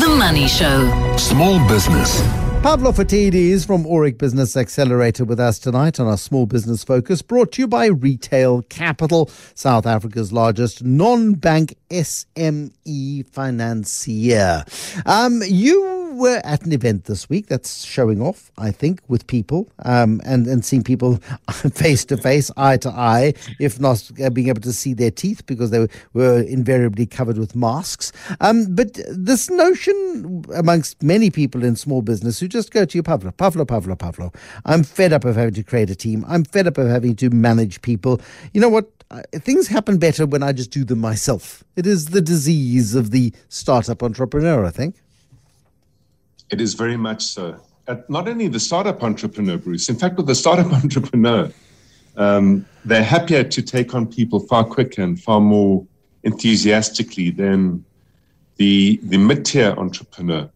The Money Show. Small business. Pavlo Phitidis from Aurik Business Accelerator with us tonight on our small business focus, brought to you by Retail Capital, South Africa's largest non-bank SME financier. Um, you were at an event this week that's showing off, I think, with people um, and, and seeing people face to face, eye to eye, if not uh, being able to see their teeth because they were invariably covered with masks. Um, but this notion amongst many people in small business who just go to you, Pavlo, Pavlo, Pavlo, Pavlo, I'm fed up of having to create a team. I'm fed up of having to manage people. You know what? things happen better when I just do them myself. It is the disease of the startup entrepreneur, I think. It is very much so. At not only the startup entrepreneur, Bruce, in fact, with the startup entrepreneur, um, they're happier to take on people far quicker and far more enthusiastically than the, the mid tier entrepreneur.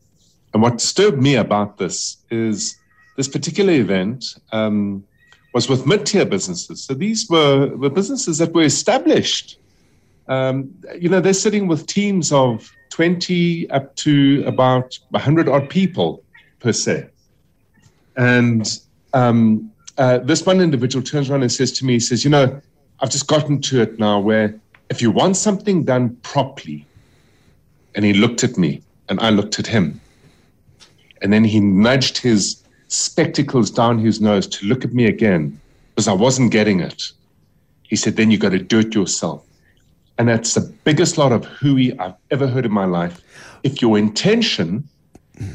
And what disturbed me about this is this particular event um, was with mid tier businesses. So these were, were businesses that were established. Um, you know, they're sitting with teams of 20 up to about 100 odd people per se. And um, uh, this one individual turns around and says to me, he says, You know, I've just gotten to it now where if you want something done properly, and he looked at me and I looked at him, and then he nudged his spectacles down his nose to look at me again because I wasn't getting it. He said, Then you got to do it yourself. And that's the biggest lot of hooey I've ever heard in my life. If your intention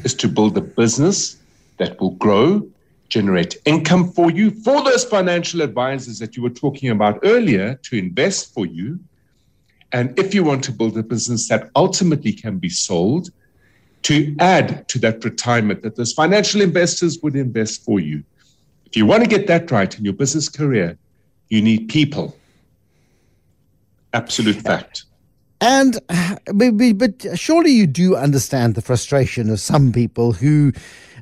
is to build a business that will grow, generate income for you, for those financial advisors that you were talking about earlier to invest for you, and if you want to build a business that ultimately can be sold, to add to that retirement that those financial investors would invest for you. If you want to get that right in your business career, you need people. Absolute fact. And but surely you do understand the frustration of some people who,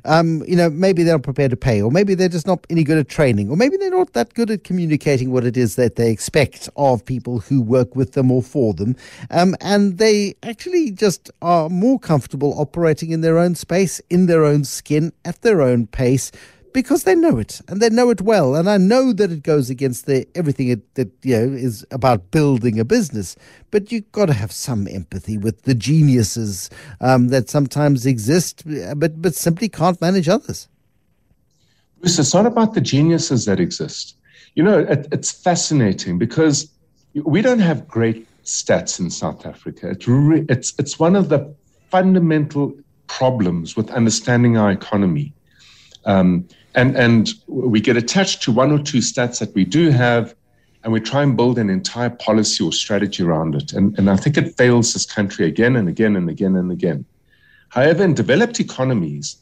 um, you know, maybe they're not prepared to pay, or maybe they're just not any good at training, or maybe they're not that good at communicating what it is that they expect of people who work with them or for them, um, and they actually just are more comfortable operating in their own space, in their own skin, at their own pace, because they know it and they know it well. And I know that it goes against the, everything it, that you know is about building a business. But you've got to have some empathy with the geniuses um, that sometimes exist, but but simply can't manage others. Bruce, it's not about the geniuses that exist. You know, it, it's fascinating because we don't have great stats in South Africa. It's re- it's it's one of the fundamental problems with understanding our economy. Um, and and we get attached to one or two stats that we do have and we try and build an entire policy or strategy around it. And, and i think it fails this country again and again and again and again. However in developed economies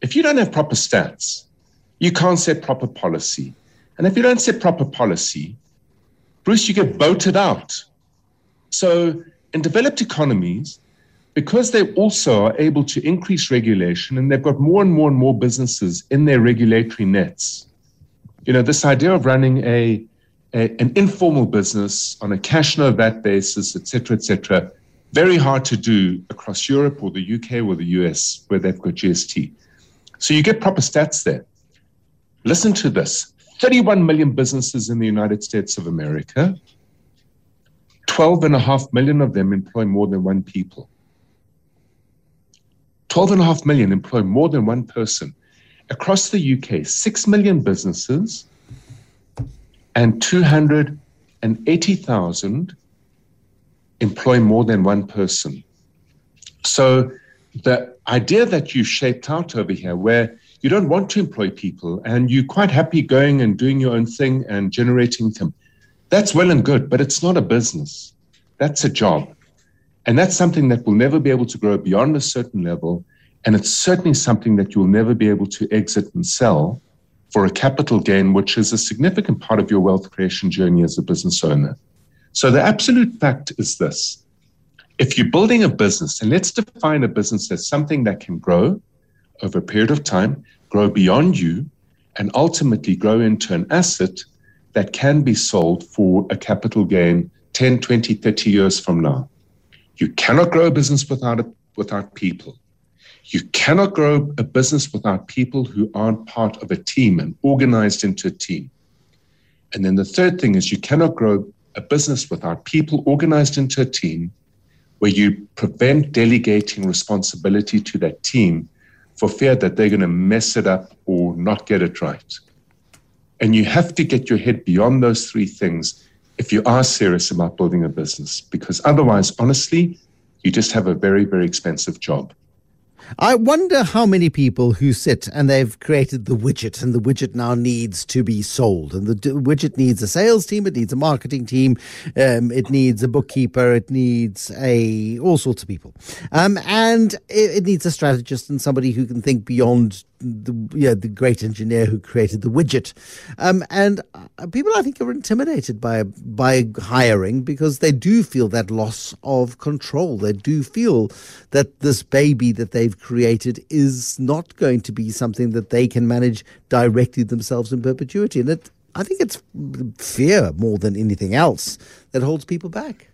if you don't have proper stats you can't set proper policy. And if you don't set proper policy bruce you get voted out. So in developed economies because they also are able to increase regulation and they've got more and more and more businesses in their regulatory nets. You know, this idea of running a, a an informal business on a cash no VAT basis, et cetera, et cetera, very hard to do across Europe or the UK or the US where they've got GST. So you get proper stats there. Listen to this 31 million businesses in the United States of America. 12 and a half million of them employ more than one people. 12.5 million employ more than one person. Across the UK, 6 million businesses and 280,000 employ more than one person. So the idea that you shaped out over here, where you don't want to employ people and you're quite happy going and doing your own thing and generating income, that's well and good, but it's not a business. That's a job. And that's something that will never be able to grow beyond a certain level. And it's certainly something that you'll never be able to exit and sell for a capital gain, which is a significant part of your wealth creation journey as a business owner. So the absolute fact is this. If you're building a business, and let's define a business as something that can grow over a period of time, grow beyond you, and ultimately grow into an asset that can be sold for a capital gain 10, 20, 30 years from now. You cannot grow a business without a without people. You cannot grow a business without people who aren't part of a team and organized into a team. And then the third thing is you cannot grow a business without people organized into a team where you prevent delegating responsibility to that team for fear that they're going to mess it up or not get it right. And you have to get your head beyond those three things if you are serious about building a business, because otherwise, honestly, you just have a very, very expensive job. I wonder how many people who sit and they've created the widget, and the widget now needs to be sold. And the widget needs a sales team, it needs a marketing team, um, it needs a bookkeeper, it needs a all sorts of people, um, and it, it needs a strategist and somebody who can think beyond the yeah the great engineer who created the widget, um, and uh, people I think are intimidated by by hiring because they do feel that loss of control. They do feel that this baby that they've created is not going to be something that they can manage directly themselves in perpetuity, and it. I think it's fear more than anything else that holds people back.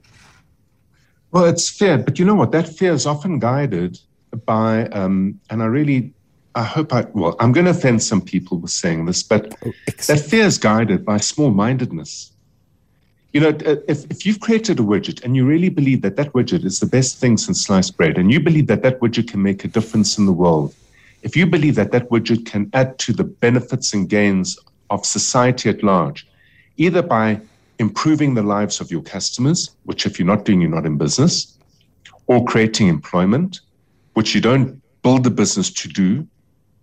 Well, it's fear, but you know what? That fear is often guided by, um, and I really I hope I, well, I'm going to offend some people with saying this, but oh, that fear is guided by small mindedness. You know, uh, if, if you've created a widget and you really believe that that widget is the best thing since sliced bread, and you believe that that widget can make a difference in the world, if you believe that that widget can add to the benefits and gains of society at large, either by improving the lives of your customers, which if you're not doing, you're not in business, or creating employment, which you don't build a business to do,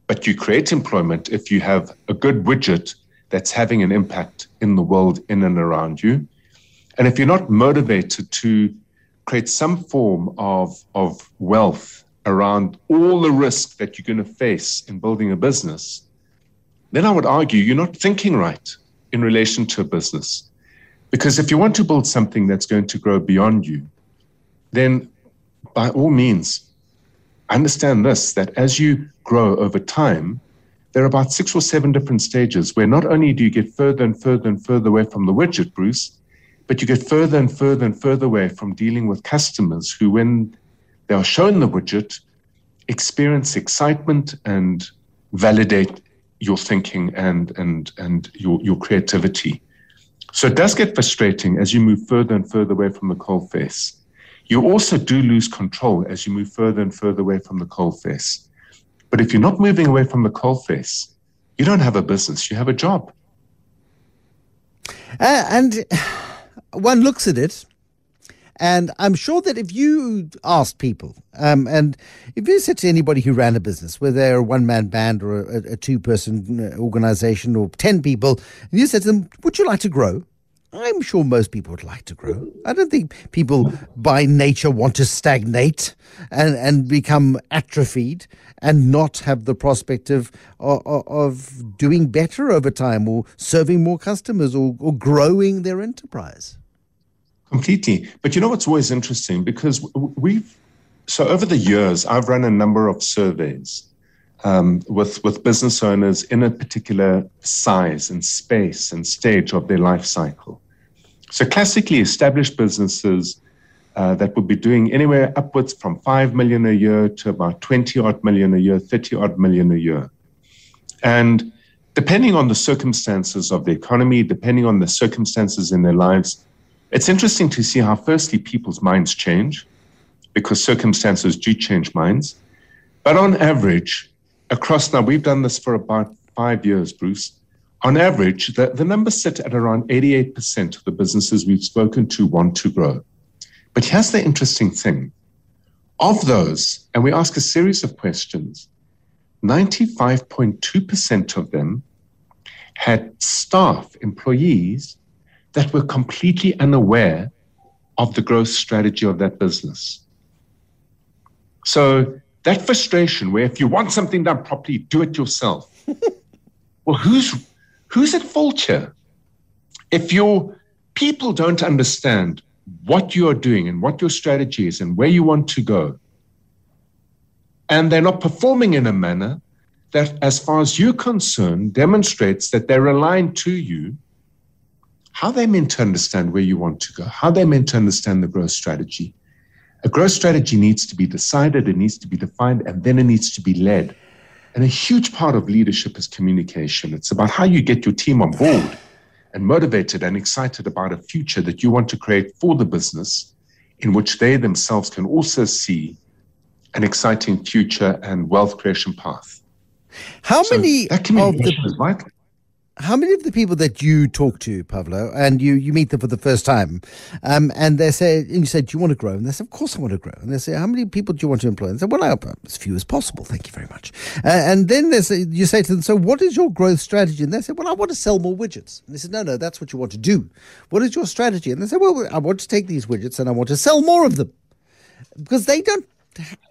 but you create employment if you have a good widget that's having an impact in the world in and around you. And if you're not motivated to create some form of, of wealth around all the risk that you're going to face in building a business, then I would argue you're not thinking right in relation to a business. Because if you want to build something that's going to grow beyond you, then by all means, understand this that as you grow over time, there are about six or seven different stages where not only do you get further and further and further away from the widget, Bruce, but you get further and further and further away from dealing with customers who, when they are shown the widget, experience excitement and validate your thinking and and and your, your creativity. So it does get frustrating as you move further and further away from the coal face. You also do lose control as you move further and further away from the coal face. But if you're not moving away from the coal face, you don't have a business, you have a job. Uh, and one looks at it, and I'm sure that if you asked people, um, and if you said to anybody who ran a business, whether they're a one man band or a, a two person uh, organization or 10 people, and you said to them, Would you like to grow? I'm sure most people would like to grow. I don't think people by nature want to stagnate and, and become atrophied and not have the prospect of, of, of doing better over time or serving more customers or, or growing their enterprise. Completely. But you know what's always interesting? Because we've, so over the years, I've run a number of surveys um, with, with business owners in a particular size and space and stage of their life cycle. So classically established businesses uh, that would be doing anywhere upwards from 5 million a year to about 20 odd million a year, 30 odd million a year. And depending on the circumstances of the economy, depending on the circumstances in their lives, it's interesting to see how, firstly, people's minds change because circumstances do change minds. But on average, across now, we've done this for about five years, Bruce on average, the, the numbers sit at around 88% of the businesses we've spoken to want to grow. But here's the interesting thing of those, and we ask a series of questions, 95.2% of them had staff, employees, that were completely unaware of the growth strategy of that business. So that frustration where if you want something done properly, do it yourself. well, who's Who's at fault here? If your people don't understand what you're doing and what your strategy is and where you want to go, and they're not performing in a manner that, as far as you're concerned, demonstrates that they're aligned to you, how are they meant to understand where you want to go, how are they meant to understand the growth strategy. A growth strategy needs to be decided, it needs to be defined, and then it needs to be led. And a huge part of leadership is communication. It's about how you get your team on board and motivated and excited about a future that you want to create for the business in which they themselves can also see an exciting future and wealth creation path. How so many that communication of the, is vital how many of the people that you talk to, Pavlo, and you, you meet them for the first time, um, and they say, and you say, do you want to grow? And they say, of course I want to grow. And they say, how many people do you want to employ? And they say, well, I, as few as possible. Thank you very much. Uh, and then they say, you say to them, so what is your growth strategy? And they say, well, I want to sell more widgets. And they say, no, no, that's what you want to do. What is your strategy? And they say, well, I want to take these widgets and I want to sell more of them because they don't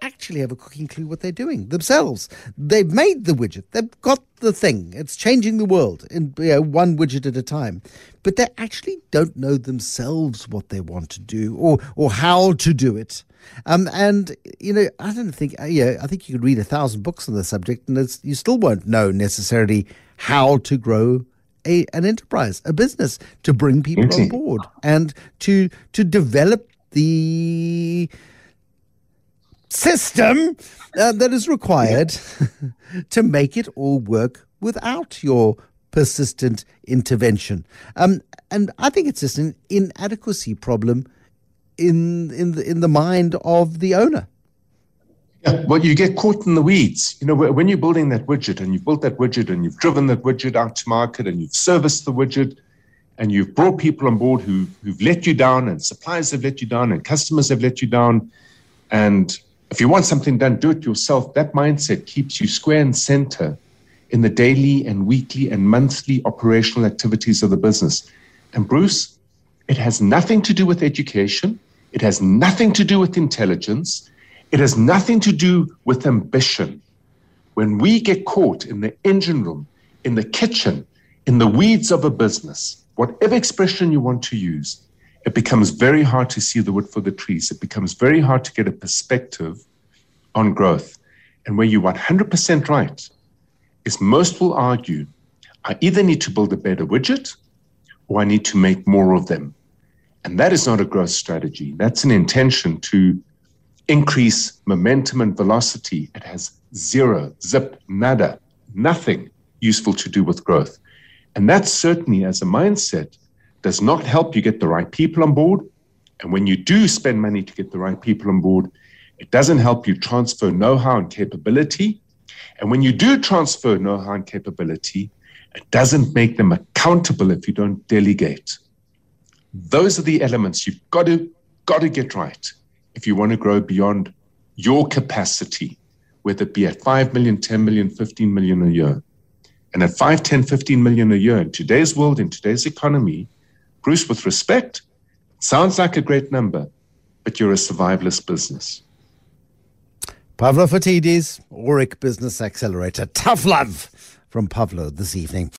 actually have a cooking clue what they're doing themselves. They've made the widget. They've got the thing. It's changing the world in you know, one widget at a time. But they actually don't know themselves what they want to do or or how to do it. Um, and you know, I don't think uh, yeah, I think you could read a thousand books on the subject, and you still won't know necessarily how to grow a, an enterprise, a business, to bring people on board and to to develop the system uh, that is required to make it all work without your persistent intervention. Um, and I think it's just an inadequacy problem in in the in the mind of the owner. Yeah, well, you get caught in the weeds. You know, when you're building that widget and you've built that widget and you've driven that widget out to market and you've serviced the widget and you've brought people on board who, who've let you down and suppliers have let you down and customers have let you down and if you want something done, do it yourself. That mindset keeps you square and center in the daily and weekly and monthly operational activities of the business. And Bruce, it has nothing to do with education. It has nothing to do with intelligence. It has nothing to do with ambition. When we get caught in the engine room, in the kitchen, in the weeds of a business, whatever expression you want to use, it becomes very hard to see the wood for the trees. It becomes very hard to get a perspective on growth. And where you're 100% right is most will argue I either need to build a better widget or I need to make more of them. And that is not a growth strategy. That's an intention to increase momentum and velocity. It has zero, zip, nada, nothing useful to do with growth. And that certainly, as a mindset, does not help you get the right people on board. And when you do spend money to get the right people on board, it doesn't help you transfer know how and capability. And when you do transfer know how and capability, it doesn't make them accountable if you don't delegate. Those are the elements you've got to, got to get right if you want to grow beyond your capacity, whether it be at 5 million, 10 million, 15 million a year. And at 5, 10, 15 million a year in today's world, in today's economy, Bruce, with respect, sounds like a great number, but you're a survivalist business. Pavlo Phitidis, Aurik Business Accelerator. Tough love from Pavlo this evening.